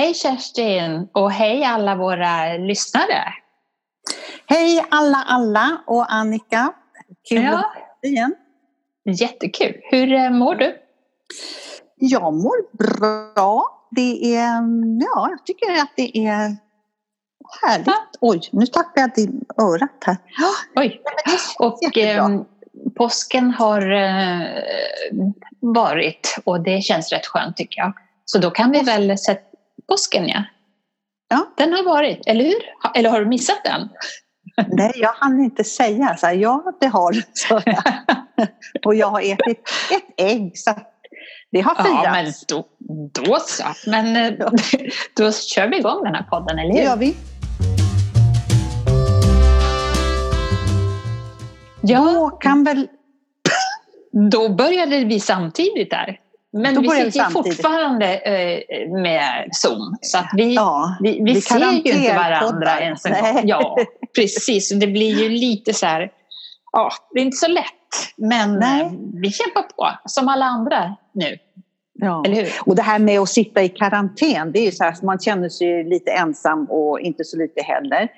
Hej Kerstin och hej alla våra lyssnare. Hej alla alla och Annika. Kul ja. att igen. Jättekul. Hur eh, mår du? Jag mår bra. Det är, ja, jag tycker att det är härligt. Ja. Oj, nu tappade jag till örat här. Oj. och eh, påsken har eh, varit och det känns rätt skönt tycker jag. Så då kan vi väl sätta påsken ja. Ja. Den har varit, eller hur? Eller har du missat den? Nej, jag hann inte säga. Så här, ja, det har du, Och jag har ätit ett ägg, så det har firats. Ja, men då, då så. Men eh, då, då kör vi igång den här podden, eller hur? Det gör vi. Ja, då kan väl... Då började vi samtidigt där. Men vi sitter fortfarande eh, med Zoom så att vi, ja, vi, vi, vi ser ju inte varandra ens en gång. Ja, precis. Det blir ju lite så här, ja, det är inte så lätt. Men Nej. Eh, vi kämpar på som alla andra nu. Ja. Eller hur? Och det här med att sitta i karantän, det är ju så här, man känner sig lite ensam och inte så lite heller.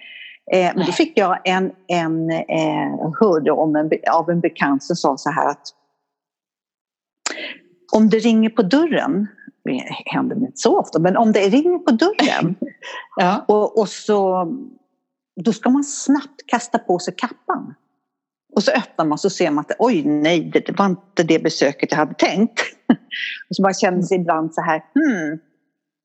Eh, men då fick jag en, en eh, hörde om en, av en bekant som sa så här att om det ringer på dörren, det händer inte så ofta, men om det ringer på dörren ja. och, och, så, då ska man snabbt kasta på sig kappan. Och så öppnar man så ser man att oj nej, det var inte det besöket jag hade tänkt. och så man känner sig ibland så här, hmm.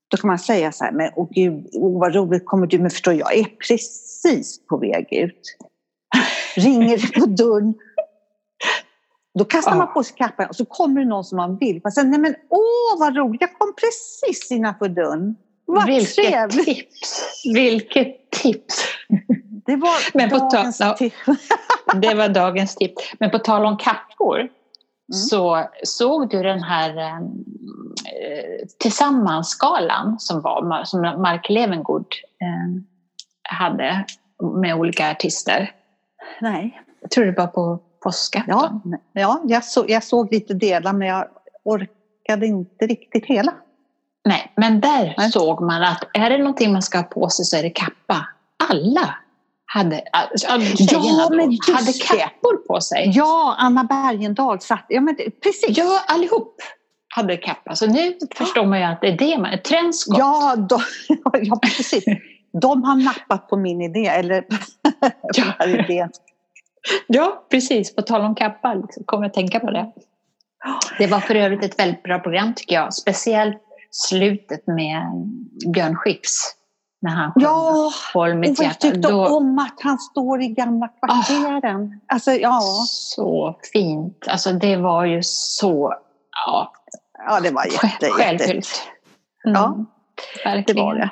Då kan man säga så här, men åh gud, åh, vad roligt kommer du, men förstår jag är precis på väg ut. Ringer på dörren då kastar ja. man på sig kappan och så kommer det någon som man vill. Man säger, nej men åh vad roligt, jag kom precis innanför dörren. Vad Vilket trevligt. tips! Vilket tips! Det var men dagens ta- tips. det var dagens tips. Men på tal om kappor mm. så såg du den här eh, Tillsammans-skalan som var, som Mark Levengood eh, hade med olika artister? Nej. Jag tror det var på påskafton. Ja, ja jag, så, jag såg lite delar men jag orkade inte riktigt hela. Nej, men där Nej. såg man att är det någonting man ska ha på sig så är det kappa. Alla hade, ja, men hade kappor på sig. Ja, Anna Bergendahl satt, ja men precis. Ja, allihop hade kappa. Så nu ja. förstår man ju att det är det man, trendskott. Ja, då, ja precis. De har nappat på min idé, eller ja. idén. Ja, precis. På tal om kappa liksom, kom jag att tänka på det. Det var för övrigt ett väldigt bra program tycker jag. Speciellt slutet med Björn Skifs. När han ja, och jag tyckte Då... om att han står i gamla kvarteren. Oh, alltså, ja. Så fint. Alltså det var ju så... Ja, ja det var jätte, självfyllt. Mm, ja, verkligen. det var det.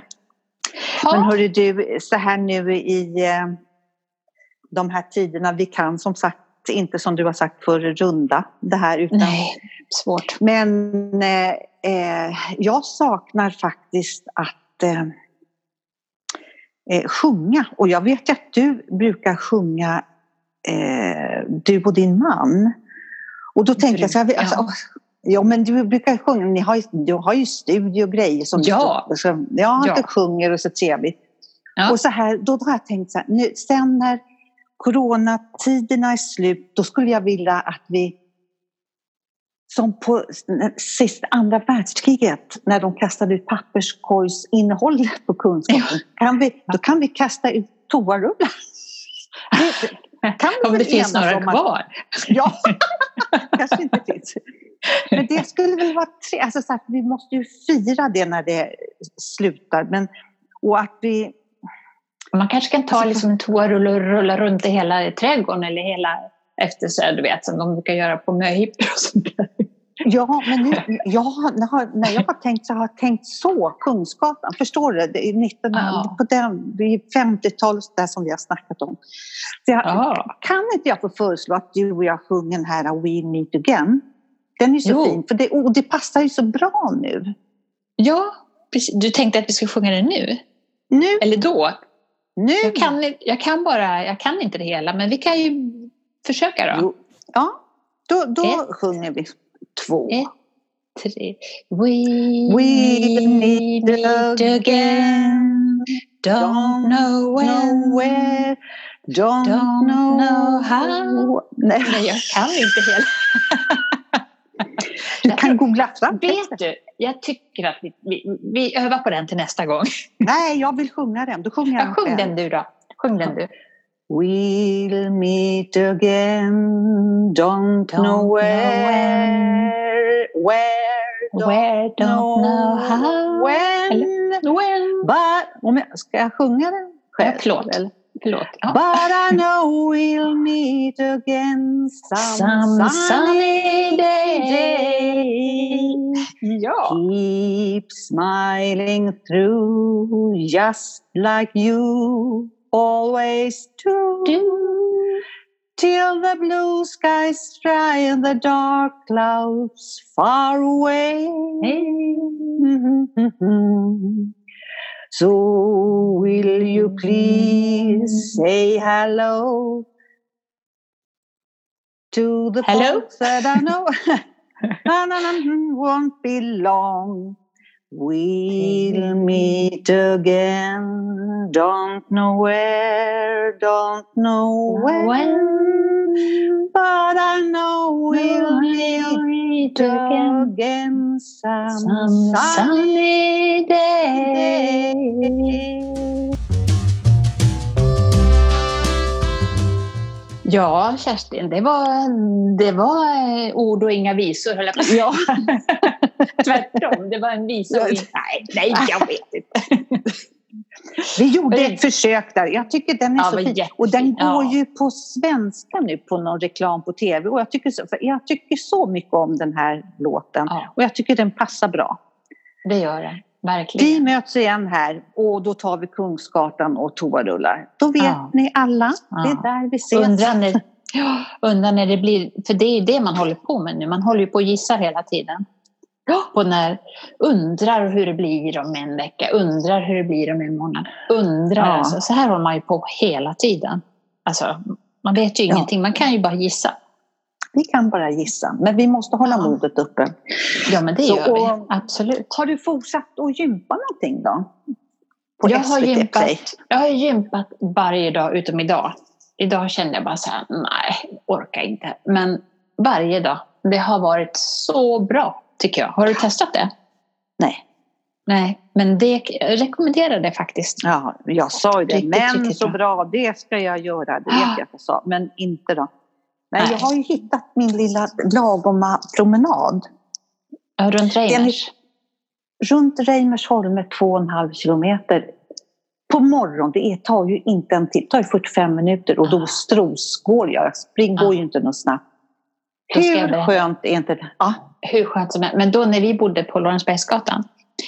Ja. Men hörru du, så här nu i eh, de här tiderna. Vi kan som sagt inte som du har sagt för runda det här. Utan, Nej, svårt. Men eh, eh, jag saknar faktiskt att eh, eh, sjunga. Och jag vet att du brukar sjunga, eh, du och din man. Och då tänker jag så här, alltså, ja. Men du brukar sjunga, ni har, du har ju studiogrejer som ja. du så, ja, ja. Du sjunger och så trevligt. Ja. Och så här, då har jag tänkt så här, nu, sen när coronatiderna är slut, då skulle jag vilja att vi som på sist, andra världskriget när de kastade ut papperskorgsinnehållet på kunskapen. Kan vi, då kan vi kasta ut toarullar. Kan vi Om det finns några kvar? ja, kanske inte finns. Men det skulle väl vara tre, alltså så att vi måste ju fira det när det slutar. Men, och att vi man kanske kan ta liksom en toarulle och rulla runt i hela trädgården eller hela efter så du vet, som de brukar göra på möhippor och sånt där. Ja, men nu, jag har, när jag har tänkt så har jag tänkt så, Kungsgatan, förstår du? Det är, 19, ja. på den, det är 50-talet där som vi har snackat om. Så jag, ja. Kan inte jag få föreslå att du och jag sjunger den här We Meet Again? Den är så jo. fin, för det, och det passar ju så bra nu. Ja, precis. du tänkte att vi skulle sjunga den nu? Nu? Eller då? Nu. Kan, jag, kan bara, jag kan inte det hela, men vi kan ju försöka då. Ja, då, då sjunger vi två. Ett, tre. We, we meet again. Don't know when. Where, don't, don't know, how. Nej. Nej, jag kan inte hela. Googla fram Vet du, jag tycker att vi, vi, vi, övar på den till nästa gång. Nej, jag vill sjunga den. Då sjunger jag ja, sjung den du då. Sjung den du. We'll meet again, don't, don't know where, where, don't, where, don't know, know how, when, when. But, om jag, ska jag sjunga den själv? Ja, förlåt. Eller? Förlåt. Ja. But I know we'll meet again some, some sunny day. Ja. Keep smiling through just like you always do. do. Till the blue skies dry and the dark clouds far away. Hey. Mm-hmm. So will you please say hello to the hello? folks that I know? Hmm, won't be long. We'll meet again. Don't know where, don't know when. when but I know we'll meet again, again some, some sunny day. Ja, Kerstin, det var, det var eh, ord och inga visor, höll jag på säga. Tvärtom, det var en visa och nej, nej, jag vet inte. Vi gjorde ett försök där. Jag tycker den är ja, så fin. Jättefin. Och den går ja. ju på svenska nu på någon reklam på tv. Och jag tycker så, jag tycker så mycket om den här låten. Ja. Och jag tycker den passar bra. Det gör den. Verkligen. Vi möts igen här och då tar vi Kungsgatan och toarullar. Då vet ja. ni alla, det är där vi ses. Undrar när, undrar när det blir, för det är det man håller på med nu. Man håller ju på och gissar hela tiden. På när, undrar hur det blir om en vecka, undrar hur det blir om en månad. Undrar, ja. alltså, så här håller man ju på hela tiden. Alltså, man vet ju ja. ingenting, man kan ju bara gissa. Vi kan bara gissa, men vi måste hålla ja. modet uppe. Ja, men det så, gör vi. Absolut. Har du fortsatt att gympa någonting då? På jag, har gympat, jag har gympat varje dag utom idag. Idag kände jag bara så här, nej, orkar inte. Men varje dag. Det har varit så bra, tycker jag. Har du testat det? Nej. Nej, men det jag rekommenderar det faktiskt. Ja, jag sa ju det. Riktigt, men riktigt så bra. bra, det ska jag göra. Det vet jag att jag sa. Men inte då. Nej, Nej, jag har ju hittat min lilla lagoma promenad. Ja, runt Reimers? Runt Reimersholme, två och en halv kilometer. På morgonen, det tar ju inte en tid, tar 45 minuter och då ah. strosgår jag. Jag spring, går ju inte något snabbt. Hur skönt är inte det? Ja. Hur skönt som helst. Men då när vi bodde på Lorensbergsgatan,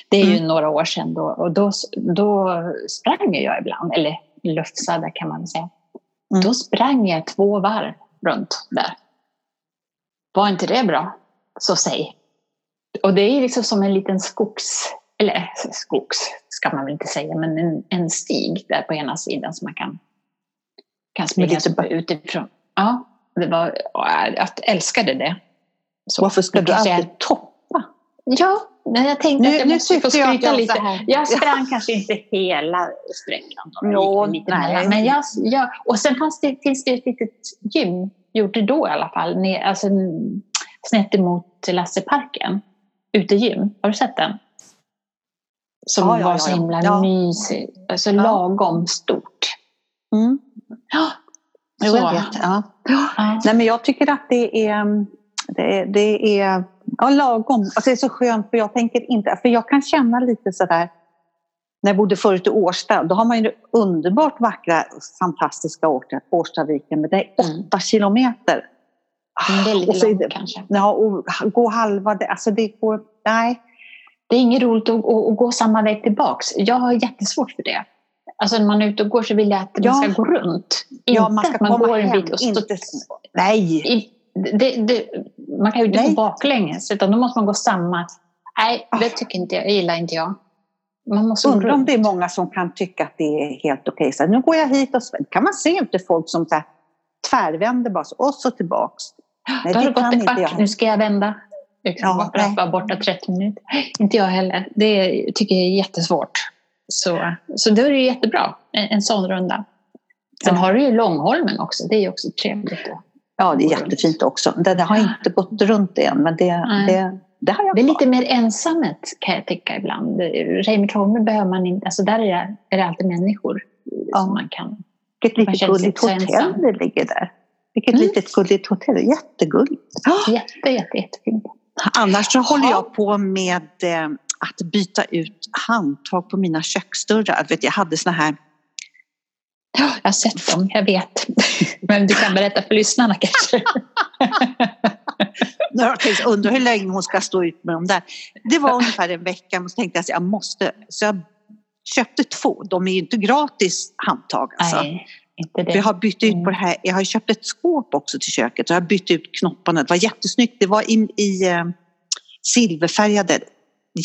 det är ju mm. några år sedan, då, och då, då sprang jag ibland, eller lufsade kan man säga. Mm. Då sprang jag två varv runt där. Var inte det bra? Så säg. Och det är liksom som en liten skogs, eller skogs ska man väl inte säga, men en, en stig där på ena sidan som man kan, kan springa lite utifrån. Ja, det var, jag älskade det. Så, Varför ska du alltid jag, toppa? Ja, men jag tänkte nu, att jag måste få skryta lite. Jag, jag sprang kanske inte hela sträckan. No, lite, nej. Men jag, jag, och sen fanns det, finns det ett litet gym gjorde då i alla fall, ner, alltså, snett emot Lasseparken, utegym. Har du sett den? Som ja, ja, var så himla ja. mysig, alltså lagom stort. Mm. Ja, så. jag vet. Ja. Ja. Nej, men jag tycker att det är, det, det är ja, lagom. Alltså det är så skönt för jag tänker inte, för jag kan känna lite sådär när jag bodde förut i Årsta, då har man ju underbart vackra, fantastiska Årstaviken, men det är mm. åtta mm. kilometer. Det är lite långt kanske. Ja, och gå halva, det, alltså det går, nej. Det är inget roligt att, att, att, gå samma väg tillbaks. Jag har jättesvårt för det. Alltså när man är ute och går så vill jag att ja. man ska gå runt. Inte ja, man ska att man går en bit och stå... Inte, nej! Det, det, man kan ju inte nej. gå baklänges, utan då måste man gå samma. Nej, det ah. tycker inte jag, det gillar inte jag. Man måste Undrar om det är många som kan tycka att det är helt okej. Okay. nu går jag hit och så kan man se ute folk som så här, tvärvänder bara så, och så tillbaks. Nej, Då har det gått en kvart, nu ska jag vända. Liksom, ja, bara vara borta 30 minuter. Inte jag heller. Det tycker jag är jättesvårt. Så, så då är det jättebra, en, en sån runda. Sen ja. har du ju Långholmen också, det är också trevligt. Då. Ja, det är jättefint också. Det, har inte gått runt än, men det, det, det har jag Det är lite mer ensamt kan jag tycka ibland. Reimersholmen behöver man inte, alltså där är det, är det alltid människor ja. som man kan... Vilket litet gulligt hotell det ligger där. Vilket mm. litet gulligt hotell, jättegulligt. Jätte, jätte, jättefint. Annars så håller jag på med eh, att byta ut handtag på mina köksdörrar. Vet, jag hade såna här jag har sett dem, jag vet. Men du kan berätta för lyssnarna kanske. jag undrar hur länge hon ska stå ut med dem där. Det var ungefär en vecka och så tänkte jag att jag måste. Så jag köpte två. De är ju inte gratis handtag. Alltså. Nej, inte det. Jag har bytt ut på det här. Jag har köpt ett skåp också till köket jag har bytt ut knopparna. Det var jättesnyggt. Det var i, i uh, silverfärgade.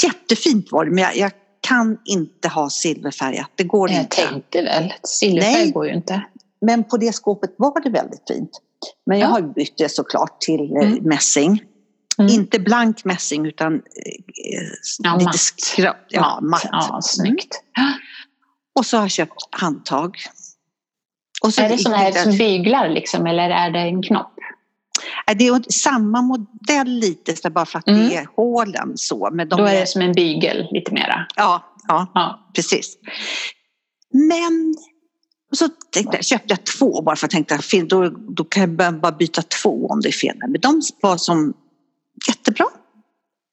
Jättefint var det men jag, jag kan inte ha silverfärgat. Det går jag inte. Jag tänkte väl. Silverfärg Nej, går ju inte. Men på det skåpet var det väldigt fint. Men jag ja. har bytt det såklart till eh, mm. mässing. Mm. Inte blank mässing utan eh, ja, lite skrap. Ja, matt. Ja, snyggt. Mm. Och så har jag köpt handtag. Är det sådana här som byglar liksom, eller är det en knopp? Det är samma modell lite, så bara för att mm. det är hålen så. Men de Då är det som en bygel lite mera? Ja, ja, ja. precis. Men så tänkte jag, köpte jag två bara för att tänkte då, då kan jag bara byta två om det är fel. Men de var som jättebra.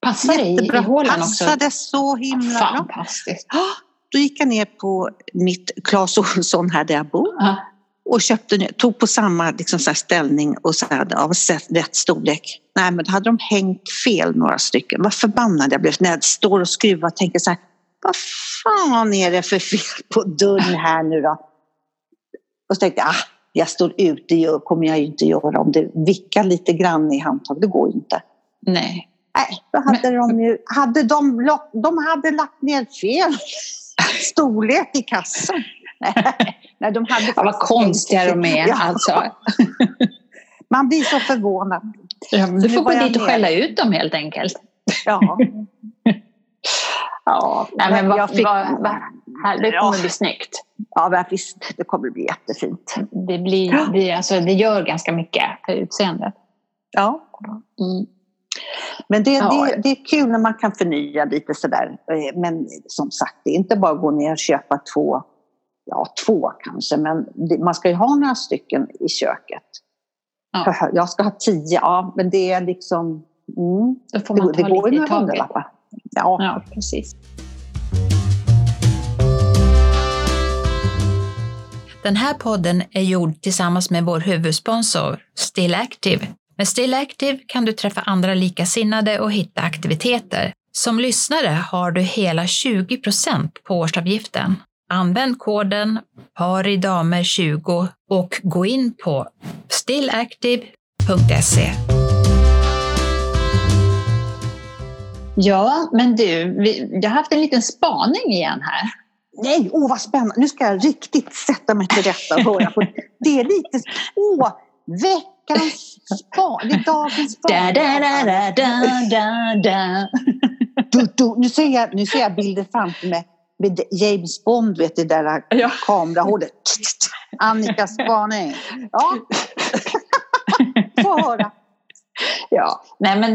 Passar jättebra. i, i hålen också? Passade så himla bra. Fantastiskt. Ja, då gick jag ner på mitt Clas Ohlson här där jag bor. Ja och köpte, tog på samma liksom, så ställning och så här, av rätt storlek. Nej, men då hade de hängt fel några stycken. Vad förbannad jag blev när jag står och skruvar och tänker så här, vad fan är det för fel på dörren här nu då? Och så tänkte jag, ah, jag står ut, det kommer jag ju inte göra om det vickar lite grann i handtag, det går ju inte. Nej. Nej, då hade men, de ju, hade de, de hade lagt ner fel storlek i kassan. Nej, de hade ja, vad konstiga de är ja. alltså. Man blir så förvånad. Ja, du får gå dit och skälla ut dem helt enkelt. Ja. ja, Nej, men vad, fick, vad, vad, det kommer ja. bli snyggt. Ja, visst. Det kommer bli jättefint. Det, blir, det, alltså, det gör ganska mycket för utseendet. Ja. Mm. Men det, ja. det, det, är kul när man kan förnya lite sådär. Eh, men som sagt, det är inte bara att gå ner och köpa två ja, två kanske, men man ska ju ha några stycken i köket. Ja. Jag ska ha tio, ja, men det är liksom... Mm, Då får man det, ta det går ju några hundralappar. Ja. ja, precis. Den här podden är gjord tillsammans med vår huvudsponsor Still Active. Med Still Active kan du träffa andra likasinnade och hitta aktiviteter. Som lyssnare har du hela 20% på årsavgiften. Använd koden paridamer20 och gå in på stillactive.se. Ja, men du, vi, jag har haft en liten spaning igen här. Nej, åh vad spännande. Nu ska jag riktigt sätta mig till rätta och höra på. Det är lite, åh, veckans spaning, dagens spaning. Da, da, da, da, da, da. Du, du, nu, ser jag, nu ser jag bilder framför mig med James Bond, vet du, det där ja. kamerahålet. Annikas spaning. Ja. Få höra. Ja, nej men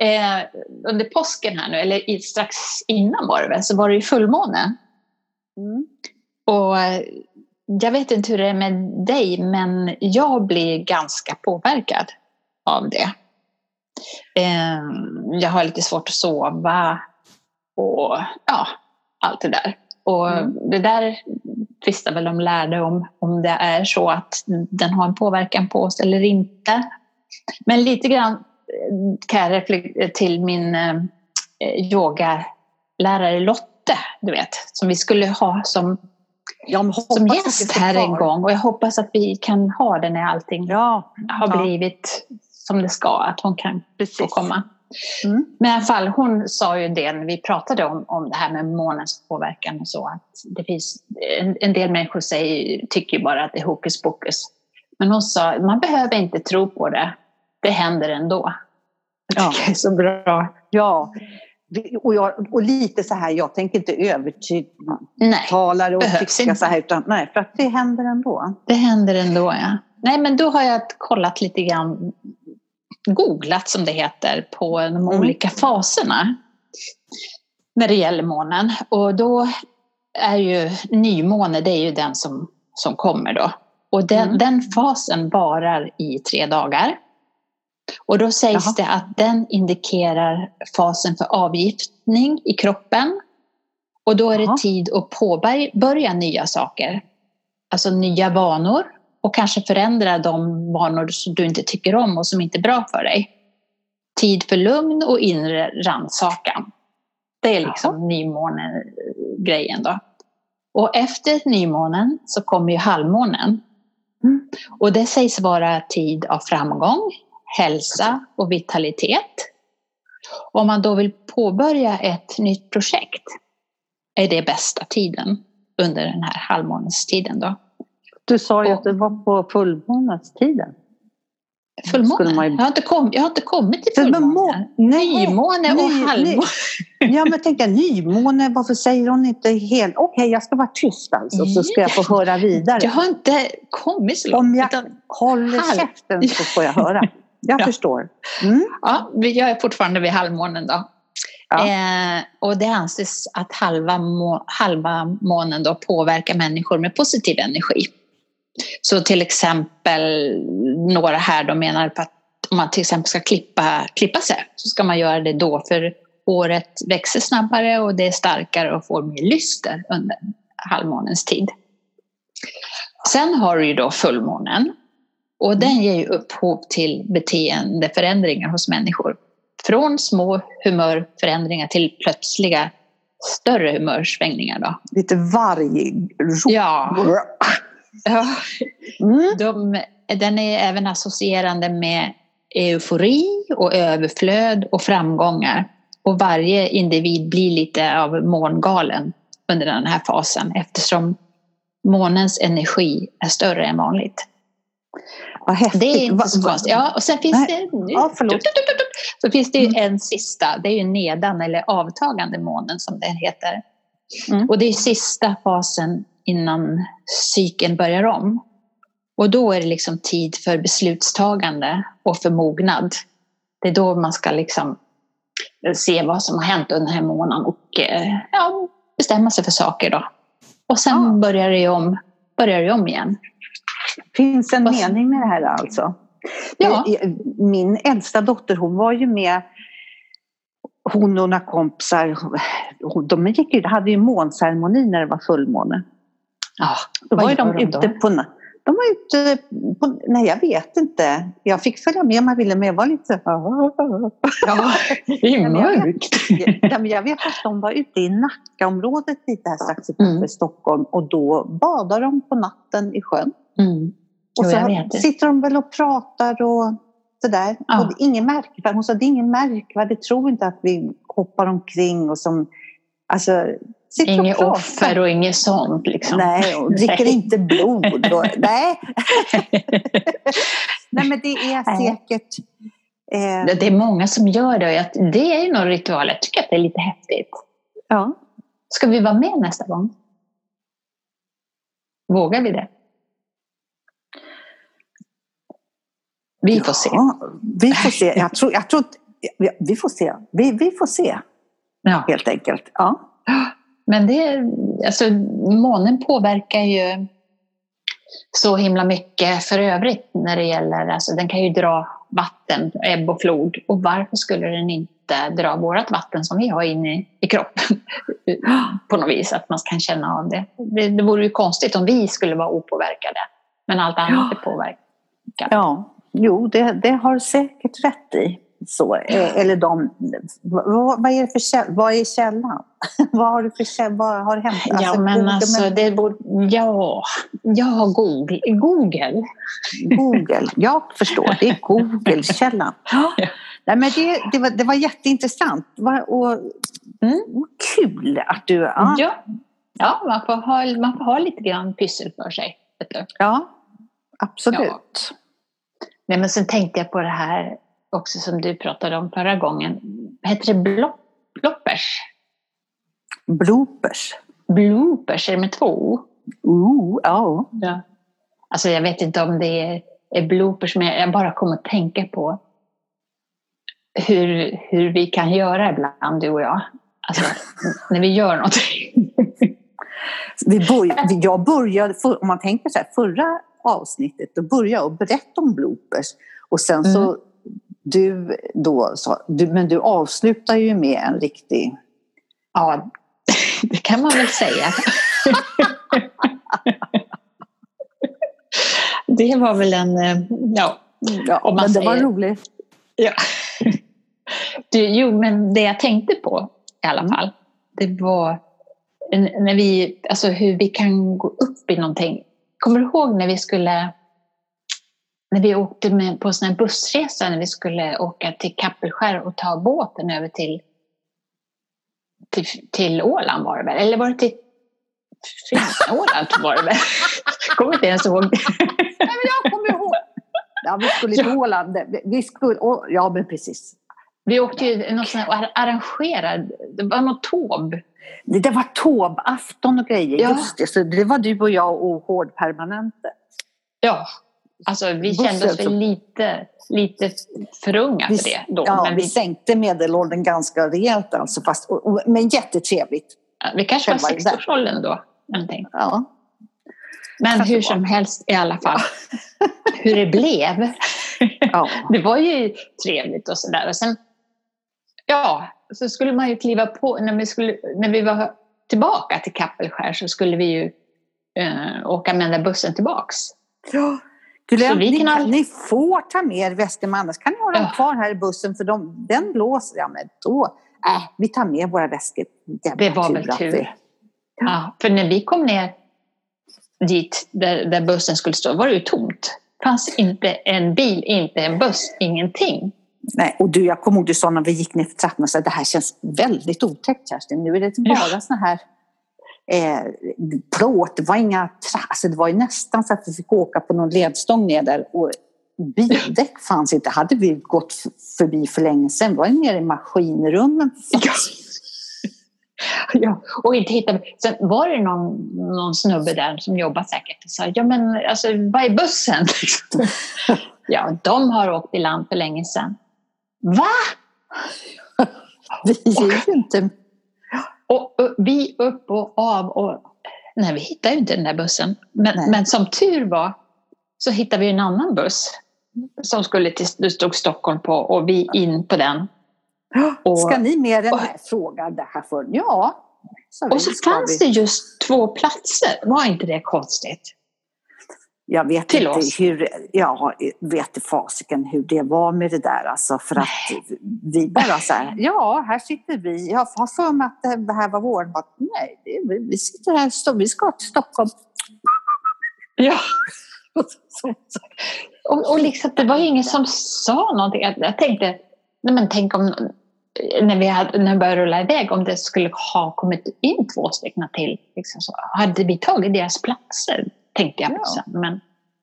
eh, under påsken här nu, eller strax innan var det väl, så var det ju fullmåne. Mm. Och eh, jag vet inte hur det är med dig, men jag blir ganska påverkad av det. Eh, jag har lite svårt att sova och ja, allt det där. Och mm. det där tvistar väl de lärde om, om det är så att den har en påverkan på oss eller inte. Men lite grann eh, kan jag reflektera till min eh, yogalärare Lotte, du vet, som vi skulle ha som, som gäst här en gång. Och jag hoppas att vi kan ha det när allting ja, har ja. blivit som det ska, att hon kan Precis. få komma. Mm. Men i alla fall, hon sa ju det när vi pratade om, om det här med månens påverkan och så. Att det finns, en, en del människor säger, tycker ju bara att det är hokus pokus. Men hon sa, man behöver inte tro på det. Det händer ändå. Ja. Det är så bra. Ja. Och, jag, och lite så här, jag tänker inte övertala och tycka så här, utan nej, för att det händer ändå. Det händer ändå, ja. Nej, men då har jag kollat lite grann, googlat som det heter, på de mm. olika faserna när det gäller månen. Och då är ju nymåne, det är ju den som, som kommer då. Och den, mm. den fasen varar i tre dagar. Och då sägs Jaha. det att den indikerar fasen för avgiftning i kroppen. Och då är det Jaha. tid att påbörja nya saker. Alltså nya vanor och kanske förändra de vanor som du inte tycker om och som inte är bra för dig. Tid för lugn och inre rannsakan. Det är liksom nymånegrejen då. Och efter nymånen så kommer ju halvmånen. Mm. Och det sägs vara tid av framgång, hälsa och vitalitet. Om man då vill påbörja ett nytt projekt är det bästa tiden under den här halvmånestiden. Då. Du sa ju att det var på fullmånestiden. Fullmåne? Man... Jag, har inte kom, jag har inte kommit till fullmåne. Nymåne och ny, halvmåne. Ny, ja, men tänk nymåne, varför säger hon inte helt... Okej, okay, jag ska vara tyst alltså, så ska jag få höra vidare. Jag har inte kommit så långt. Om jag utan håller halv... käften så får jag höra. Jag ja. förstår. Mm. Ja, jag är fortfarande vid halvmånen då. Ja. Eh, och det anses att halva, må, halva månen då påverkar människor med positiv energi. Så till exempel några här då menar på att om man till exempel ska klippa, klippa sig så ska man göra det då för håret växer snabbare och det är starkare och får mer lyster under halvmånens tid. Sen har du ju då fullmånen och den ger ju upphov till beteendeförändringar hos människor. Från små humörförändringar till plötsliga större humörsvängningar. Då. Lite varg... Ja. Ja. Mm. De, den är även associerande med eufori och överflöd och framgångar. Och varje individ blir lite av mångalen under den här fasen eftersom månens energi är större än vanligt. Vad häftigt. Det är inte så konstigt. Ja, och sen finns Nej. det, ja, så finns det ju mm. en sista, det är ju nedan eller avtagande månen som den heter. Mm. Och det är sista fasen innan cykeln börjar om. Och då är det liksom tid för beslutstagande och för mognad. Det är då man ska liksom se vad som har hänt under den här månaden och eh, ja, bestämma sig för saker då. Och sen ja. börjar det om, börjar det om igen. Finns en mening med det här alltså? Ja. Min äldsta dotter hon var ju med hon och några kompisar, de gick, hade ju månceremoni när det var fullmåne. Ja, då var ju de ute på de var ute på, nej jag vet inte. Jag fick följa med om jag ville men jag var lite Ja, det är mörkt. Ja, men jag vet att de var ute i Nackaområdet lite här strax utanför mm. Stockholm och då badar de på natten i sjön. Mm. Och så sitter de väl och pratar och sådär. Ja. Och det är ingen märkvärdigt. Hon sa det är ingen märkvärdigt. Tro inte att vi hoppar omkring och som Alltså, inget offer och inget sånt. Liksom. Nej, och dricker inte blod. Och, nej. nej, men det är säkert... Eh... Det är många som gör det. Det är ju någon ritual. Jag tycker att det är lite häftigt. Ja. Ska vi vara med nästa gång? Vågar vi det? Vi får se. vi får se. Jag tror, jag tror, vi får se. Vi, vi får se. Ja. Helt enkelt. Ja. Men det, alltså, månen påverkar ju så himla mycket för övrigt när det gäller, alltså den kan ju dra vatten, ebb och flod. Och varför skulle den inte dra vårt vatten som vi har inne i kroppen på något vis, att man kan känna av det. det. Det vore ju konstigt om vi skulle vara opåverkade, men allt annat är påverkat. Ja, jo, det, det har säkert rätt i. Så, eh, eller de, vad, är för vad är källan? vad har du för vad har hänt? Alltså, ja, men Google, alltså, men... det borde, ja, ja, Google. Google. Google, jag förstår, det är Google-källan. Nej, men det, det, var, det var jätteintressant och mm. kul att du... Ja, ja. ja man, får ha, man får ha lite grann pyssel för sig. Ja, absolut. Ja. Nej, men sen tänkte jag på det här också som du pratade om förra gången. Heter det blop, bloppers? Bloopers. Bloopers, är det med två O? Uh, ja. ja. Alltså jag vet inte om det är, är bloopers, men jag bara kommer att tänka på hur, hur vi kan göra ibland, du och jag. Alltså, när vi gör någonting. Vi började, jag började, om man tänker så här, förra avsnittet, då började jag berätta om bloopers. Och sen så, mm. du då sa, du, men du avslutar ju med en riktig... Ja, det kan man väl säga. det var väl en, eh, ja. ja om man men det säger. var roligt. Ja. Du, jo, men det jag tänkte på i alla fall, det var när vi, alltså hur vi kan gå upp i någonting. Kommer du ihåg när vi skulle när vi åkte med på en bussresa när vi skulle åka till Kappelskär och ta båten över till, till, till Åland var det väl? Eller var det till Åland var det väl? Jag kommer inte ens ihåg. Nej, men jag kommer ihåg. Ja, vi skulle till Åland. Vi skulle, ja, men precis. Vi åkte ju någon sån här arrangerad, det var något tåb. Det, det var tåbafton och grejer, ja. just det. Så det var du och jag och Hårdpermanentet. Ja, alltså vi kände oss väl lite, lite för unga för det då. Ja, men vi, vi sänkte medelåldern ganska rejält alltså, fast, och, och, men jättetrevligt. Ja, vi kanske var 60-årsåldern då. Någonting. Ja. Men kanske hur som helst i alla fall, hur det blev. Ja. det var ju trevligt och sådär. Och sen Ja, så skulle man ju kliva på, när vi, skulle, när vi var tillbaka till Kappelskär så skulle vi ju eh, åka med den där bussen tillbaks. Ja, Glenn, ni, kan all... ni får ta med er väskan, annars kan ni ha dem ja. kvar här i bussen för de, den blåser. Ja, men då, äh, vi tar med våra väskor. Jävla det var väl tur. Vi... Ja, för när vi kom ner dit där, där bussen skulle stå var det ju tomt. Det fanns inte en bil, inte en buss, ingenting. Nej, och du, jag kommer ihåg du sa när vi gick ner för trappan att det här känns väldigt otäckt Kerstin. Nu är det bara ja. såna här eh, plåt, det var inga alltså det var ju nästan så att vi fick åka på någon ledstång ner där och bildäck fanns inte, hade vi gått förbi för länge sedan. Det var ju nere i maskinrummen. Ja. ja, och inte hittade Sen var det någon, någon snubbe där som jobbade säkert och sa, ja men alltså vad är bussen? ja, de har åkt i land för länge sedan. Va? vi gick ju inte... Och, och, vi upp och av och... Nej, vi hittade ju inte den där bussen. Men, men som tur var så hittade vi en annan buss som skulle till, det stod Stockholm på och vi in på den. Och, Ska ni med den här? frågade chauffören. Ja. Så och så fanns vi. det just två platser. Var inte det konstigt? Jag vet till inte oss. hur, ja, vet fasiken hur det var med det där alltså för att vi bara så här, ja här sitter vi, jag har för mig att det här var vår, nej det, vi sitter här, vi ska till Stockholm. Ja. och, och liksom, det var ju ingen som sa någonting. Jag, jag tänkte, nej men tänk om när vi, hade, när vi började rulla iväg, om det skulle ha kommit in två stycken till, liksom så, hade vi tagit deras platser? Tänkte jag på sen. Men,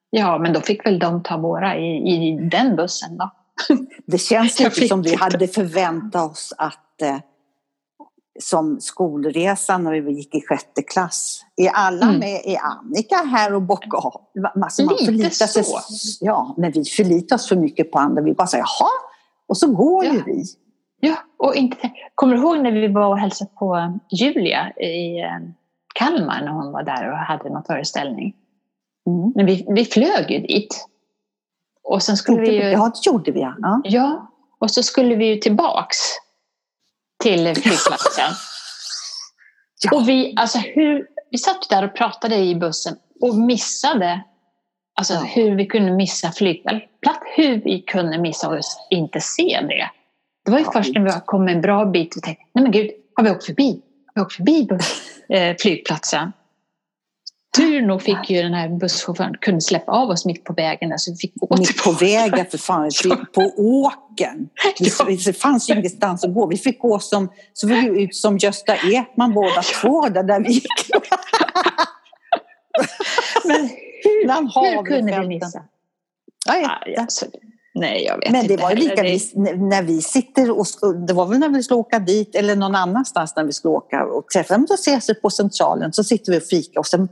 ja, men då fick väl de ta våra i, i den bussen då. Det känns lite som vi hade förväntat oss att eh, som skolresan när vi gick i sjätte klass. Är alla mm. med? Är Annika här och bockar av? Alltså lite så. Sig, ja, men vi förlitar oss för mycket på andra. Vi bara säger jaha, och så går ja. ju vi. Ja, och inte, kommer du ihåg när vi var och hälsade på Julia i eh, Kalmar när hon var där och hade någon föreställning? Mm. Men vi, vi flög ju dit. Och sen skulle vi ju, ja, det gjorde vi. Ja. ja. Och så skulle vi ju tillbaks till flygplatsen. ja. Och vi, alltså hur, vi satt där och pratade i bussen och missade Alltså ja. hur vi kunde missa flygplatsen. Hur vi kunde missa och inte se det. Det var ju ja. först när vi kom en bra bit och tänkte, nej men gud, har vi åkt förbi? Har vi åkt förbi eh, flygplatsen? Tur nog fick ju den här busschauffören kunde släppa av oss mitt på vägen. Så vi fick gå mitt på vägen för fan, på åken. Det fanns ju ingenstans att gå. Vi fick gå som, så vi ut som Gösta Ekman båda två där, där vi gick. Men hur, hur kunde vi missa? Ja, ja. Alltså, Nej, jag vet Men det var ju lika vi, när vi sitter och, det var väl när vi skulle åka dit eller någon annanstans när vi skulle åka och träffa dem och ses på Centralen så sitter vi och fikar och sen,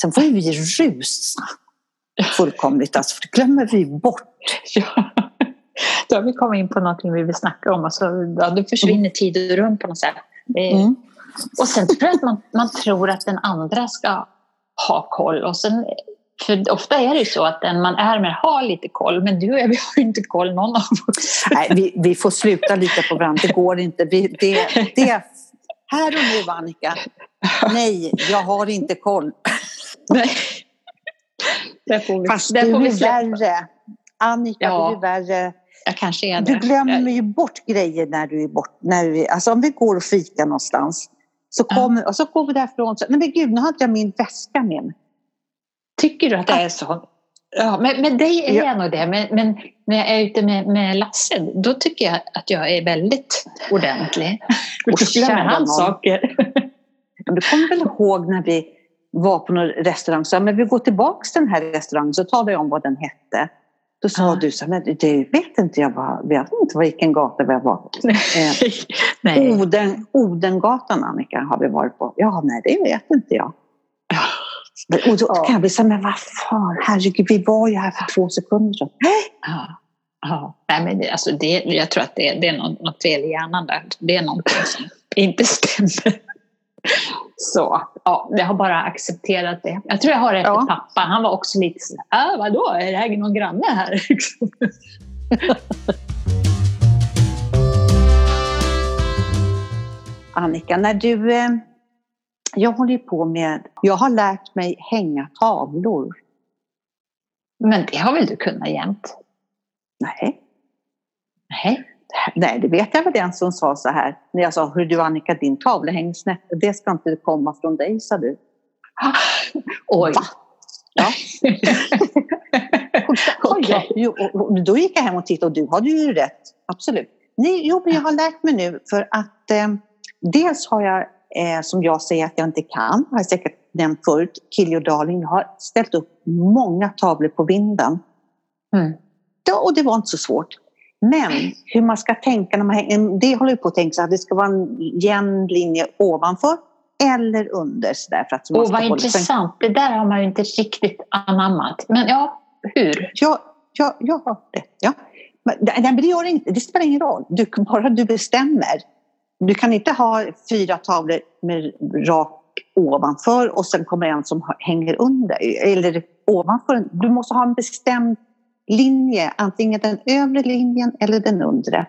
sen får vi rusa fullkomligt, alltså, för det glömmer vi bort. Ja. Då har vi kommit in på någonting vi vill snacka om och så ja, då försvinner mm. tid och rum på något sätt. Mm. Och sen tror jag att man, man tror att den andra ska ha koll och sen för ofta är det ju så att den man är med har lite koll, men du och jag vi har ju inte koll någon av oss. Nej, vi, vi får sluta lita på varandra, det går inte. Vi, det, det, här och nu Annika, nej, jag har inte koll. Nej. Det får vi, Fast det får du är värre. Annika, ja, du är värre. Jag kanske är det. Du glömmer ju bort grejer när du är bort. När vi, alltså om vi går och fikar någonstans så, kommer, ja. och så går vi därifrån så nej men gud, nu har inte jag min väska med mig. Tycker du att det är så? Ja, med, med dig är jag nog det, men, men, när jag är ute med, med Lasse, då tycker jag att jag är väldigt ordentlig. Och glömmer han saker. Du kommer väl ihåg när vi var på någon restaurang, så men vi går tillbaka till den här restaurangen, så talade jag om vad den hette. Då sa ja. du så men det vet inte jag, var, vet inte vilken gata vi var Eh, Oden, Odengatan Annika har vi varit på. Ja, nej det vet inte jag. Och då kan jag bli så men vad fan, herregud, vi var ju här för två sekunder sedan. Ja. Ja. Nej, men alltså det, jag tror att det, det är något, något fel i hjärnan där. Det är någonting som inte stämmer. Så ja, jag har bara accepterat det. Jag tror jag har det ja. pappa. Han var också lite så äh, vadå, är det här någon granne här? Annika, när du eh, jag håller på med, jag har lärt mig hänga tavlor. Men det har väl du kunnat jämt? Nej. Nej. Nej, det vet jag väl den som sa så här. När jag sa, hur du Annika, din tavla hänger snett. Det ska inte komma från dig, sa du. Oj. Va? Ja. okay. jo, och då gick jag hem och tittade och du hade ju rätt. Absolut. Nej, jo, men jag har lärt mig nu för att eh, dels har jag eh, som jag säger att jag inte kan, har jag säkert nämnt förut, Kiljo Darling. Jag har ställt upp många tavlor på vinden. Mm. Ja, och det var inte så svårt. Men hur man ska tänka när man hänger, det håller på att tänka så att det ska vara en jämn linje ovanför eller under. Så där, för att Åh, vad intressant. Det där har man ju inte riktigt anammat. Men ja, hur? Ja, ja, jag har det. Ja. Men det, gör inte, det spelar ingen roll. Du, bara du bestämmer du kan inte ha fyra tavlor med rak ovanför och sen kommer en som hänger under. Eller ovanför. Du måste ha en bestämd linje, antingen den övre linjen eller den undre.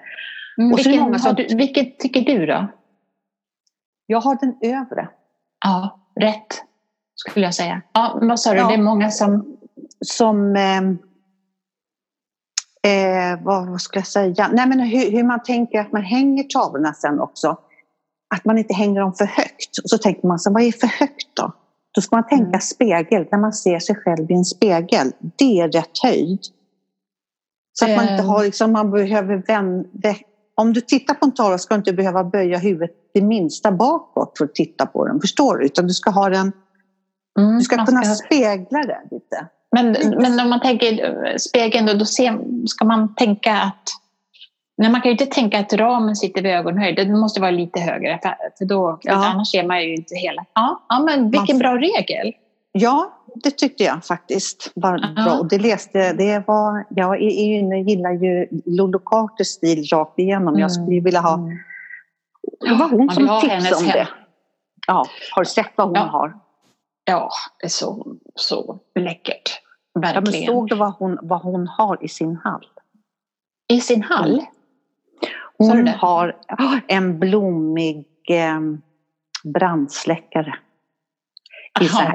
Mm, och vilken, som, du, vilket tycker du då? Jag har den övre. Ja, rätt skulle jag säga. Ja, vad sa du, ja. det är många som... Som eh, eh, vad, vad skulle jag säga, Nej, men hur, hur, man tänker att man hänger tavlorna sen också. Att man inte hänger dem för högt. Och så tänker man, så, vad är för högt då? Då ska man tänka mm. spegel, när man ser sig själv i en spegel. Det är rätt höjd. Så att man inte har, liksom, man behöver vända, om du tittar på en tavla ska du inte behöva böja huvudet det minsta bakåt för att titta på den, förstår du? Utan du ska ha den, mm, du ska kunna ska... spegla den lite. Men, men om man tänker spegeln då, då ser, ska man tänka att Nej, man kan ju inte tänka att ramen sitter vid ögonhöjd. Den måste vara lite högre, för, för då, ja. annars ser man ju inte hela. Ja, ja men vilken man, bra regel! Ja, det tyckte jag faktiskt var -huh. bra. Och det läste, det var, jag gillar ju Lolo Carters stil rakt igenom. Mm. Jag skulle vilja ha... Mm. Det var hon som tipsade om det. Ja, har du sett vad hon ja. har? Ja, det är så, så läckert. Verkligen. Ja, såg du vad hon, vad hon har i sin hall? I sin hall? Mm. Hon har en blommig eh, brandsläckare.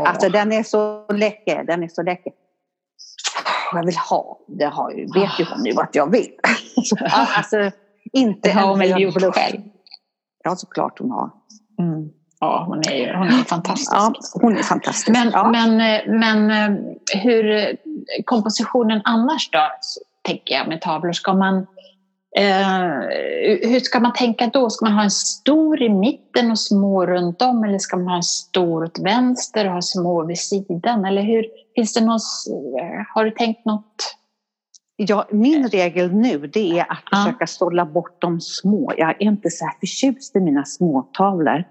Alltså den är så läcker, den är så läcker. Jag vill ha, det har ju, vet ju hon nu att jag vill. alltså, inte det har hon väl gjort själv? Ja, såklart hon har. Mm. Ja, hon är, ju, hon är fantastisk. Ja, hon är fantastisk. Men, ja. men, men hur kompositionen annars då, tänker jag med tavlor? Ska man, eh, hur ska man tänka då? Ska man ha en stor i mitten och små runt om eller ska man ha en stor åt vänster och ha små vid sidan? Eller hur, finns det någon, har du tänkt något Ja, min regel nu det är att försöka sålla bort de små. Jag är inte så här förtjust i mina småtavlor.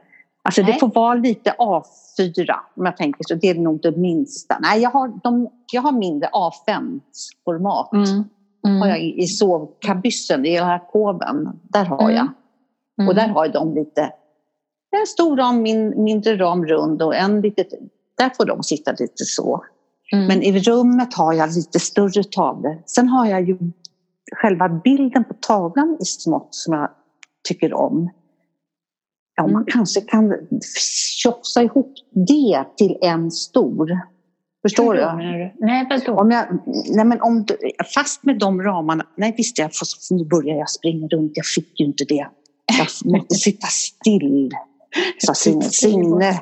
Alltså Nej. det får vara lite A4 om jag tänker så. Det är nog det minsta. Nej, jag har, de, jag har mindre A5-format. Mm. Mm. Har jag i, i sovkabyssen, i alkoven. Där har mm. jag. Och mm. där har de lite, en stor ram, min, mindre ram rund och en lite, där får de sitta lite så. Mm. Men i rummet har jag lite större tavlor. Sen har jag ju själva bilden på tavlan i smått som jag tycker om. Ja, man kanske kan tjofsa ihop det till en stor. Förstår du? Nej, förstår. Om jag, nej, men om du, fast med de ramarna. Nej, visst, jag får, nu börjar jag springa runt. Jag fick ju inte det. Jag måste sitta still, sa Signe.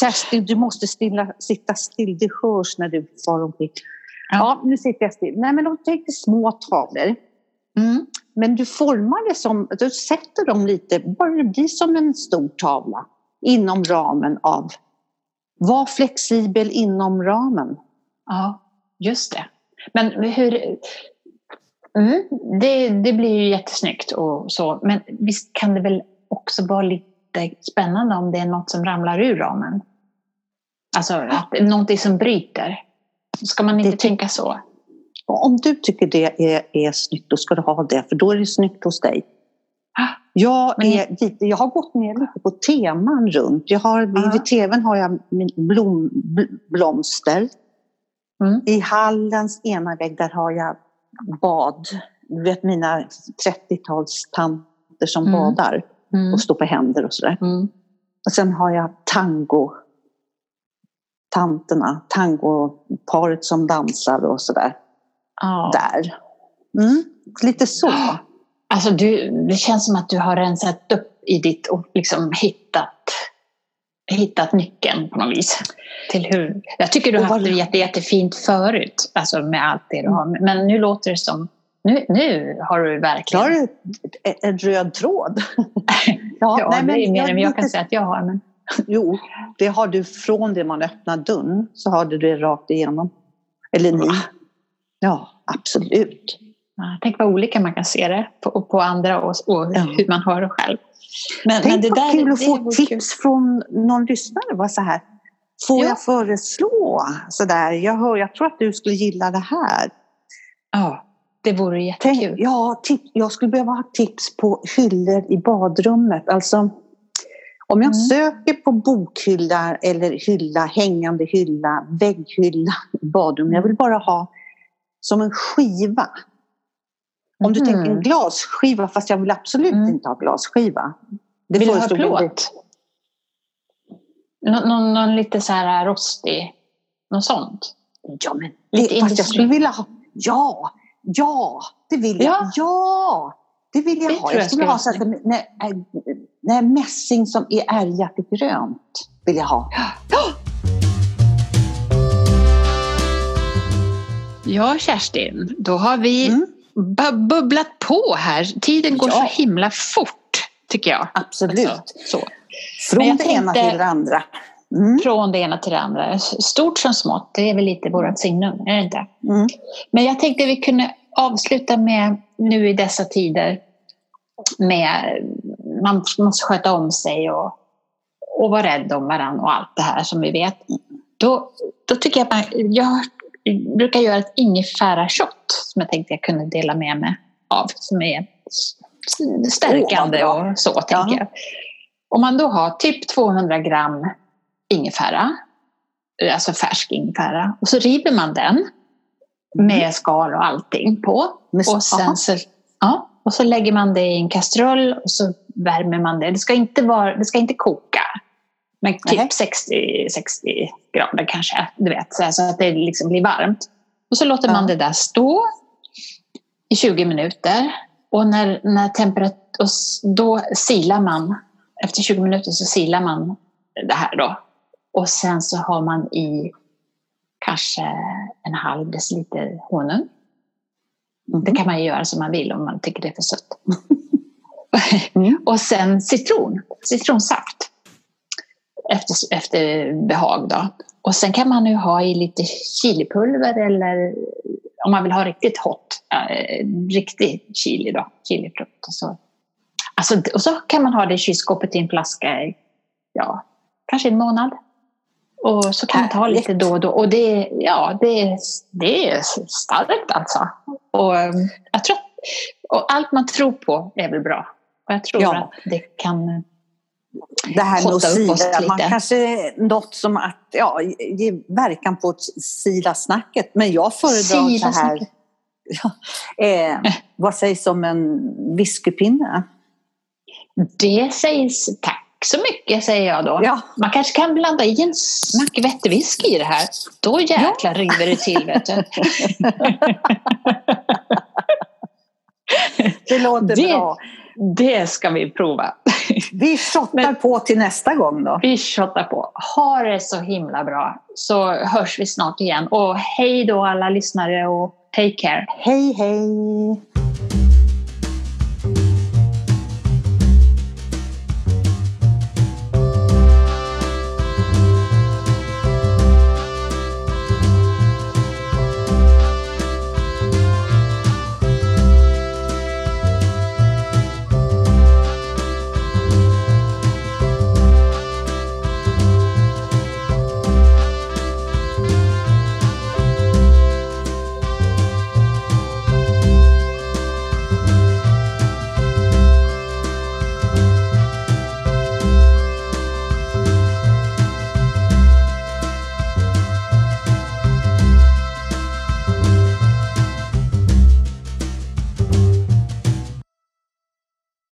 Kerstin, du måste stilla, sitta still. Det hörs när du far omkring. Ja, nu sitter jag still. Nej, men de tänkte små tavlor. Mm. Men du formar det som, du sätter dem lite, bara det blir som en stor tavla inom ramen av, var flexibel inom ramen. Ja, just det. Men hur, mm, det, det blir ju jättesnyggt och så, men visst kan det väl också vara lite spännande om det är något som ramlar ur ramen? Alltså att någonting som bryter. Ska man inte det, tänka så? Om du tycker det är, är snyggt, då ska du ha det, för då är det snyggt hos dig. Jag, är jag har gått ner lite på teman runt. Jag har. Vid tvn har jag blom, blomster. Mm. I hallens ena vägg där har jag bad. Du vet mina 30-talstanter som mm. badar mm. och står på händer och sådär. Mm. Och sen har jag tango tanterna, tangoparet som dansar och sådär ja. där. Mm, lite så. Alltså du, det känns som att du har rensat upp i ditt och liksom hittat, hittat nyckeln på något vis. Till hur, jag tycker du har haft det jätte, jättefint förut, alltså med allt det du har. Mm. Men nu låter det som, nu, nu har du verkligen... Har du en röd tråd? ja, ja nej, men, det är mer än jag kan säga att jag har. Men... Jo, det har du från det man öppnar dörren så har du det rakt igenom. Eller ni. Ja, absolut. Ja, tänk vad olika man kan se det på, på andra och, och ja. hur man har det själv. Men, tänk men det vad där, kul att få tips kul. från någon lyssnare. Var så här, får ja. jag föreslå sådär? Jag, hör, jag tror att du skulle gilla det här. Ja, det vore jättekul. Tänk, ja, tip, jag skulle behöva ha tips på hyllor i badrummet. Alltså, om jag mm. söker på bokhylla eller hylla, hängande hylla, vägghylla, badrum. Jag vill bara ha som en skiva. Om du mm. tänker en glasskiva, fast jag vill absolut mm. inte ha glasskiva. Det vill du ha plåt? Någon, någon, någon, lite så här rostig, något sånt? Ja, men lite fast jag skulle vilja ha, ja, ja, det vill jag, ja, ja det vill jag det ha. Jag, jag skulle ha så här, nej, nej, mässing som är ärgat grönt, vill jag ha. Ja. Ja, Kerstin, då har vi mm. bubblat på här. Tiden går ja. så himla fort, tycker jag. Absolut. Alltså, så. Från det ena till det andra. Mm. Från det ena till det andra. Stort som smått, det är väl lite vårt signum, är det inte? Mm. Men jag tänkte vi kunde avsluta med, nu i dessa tider, med man måste sköta om sig och, och vara rädd om varandra och allt det här som vi vet. Då, då tycker jag att man, jag har brukar göra ett ingefära-shot som jag tänkte jag kunde dela med mig av. Som är stärkande oh, och så, tänker jag. Om man då har typ 200 gram ingefära, alltså färsk ingefära, och så river man den med mm. skal och allting på. Och sen så, ja, och så lägger man det i en kastrull och så värmer man det. Det ska inte, vara, det ska inte koka. Men typ 60, 60 grader kanske, du vet, så att det liksom blir varmt. Och så låter man det där stå i 20 minuter. Och när, när temperatur, då silar man, efter 20 minuter så silar man det här då. Och sen så har man i kanske en halv deciliter honung. Mm. Det kan man ju göra som man vill om man tycker det är för sött. Mm. och sen citron, citronsaft efter, efter behag. Då. Och sen kan man ju ha i lite chilipulver eller om man vill ha riktigt hot, äh, riktig chili då, chilifrukt. Och så. Alltså, och så kan man ha det i kylskåpet i en flaska i, ja, kanske en månad. Och så kan man ta lite då och då. Och det, ja, det, det är starkt alltså. Och ehm, jag tror och allt man tror på är väl bra. Och jag tror ja. att det kan det här med att sila, man kanske något som att ja, ge verkan på sila-snacket. Men jag föredrar sila så här. Ja, eh, vad sägs om en whiskypinne? Det sägs tack så mycket säger jag då. Ja. Man kanske kan blanda i en skvätt whisky i det här. Då jäklar ja. river det till vet du. det låter det, bra. Det ska vi prova. Vi shottar på till nästa gång då. Vi shottar på. Ha det så himla bra så hörs vi snart igen. Och hej då alla lyssnare och take care. Hej hej!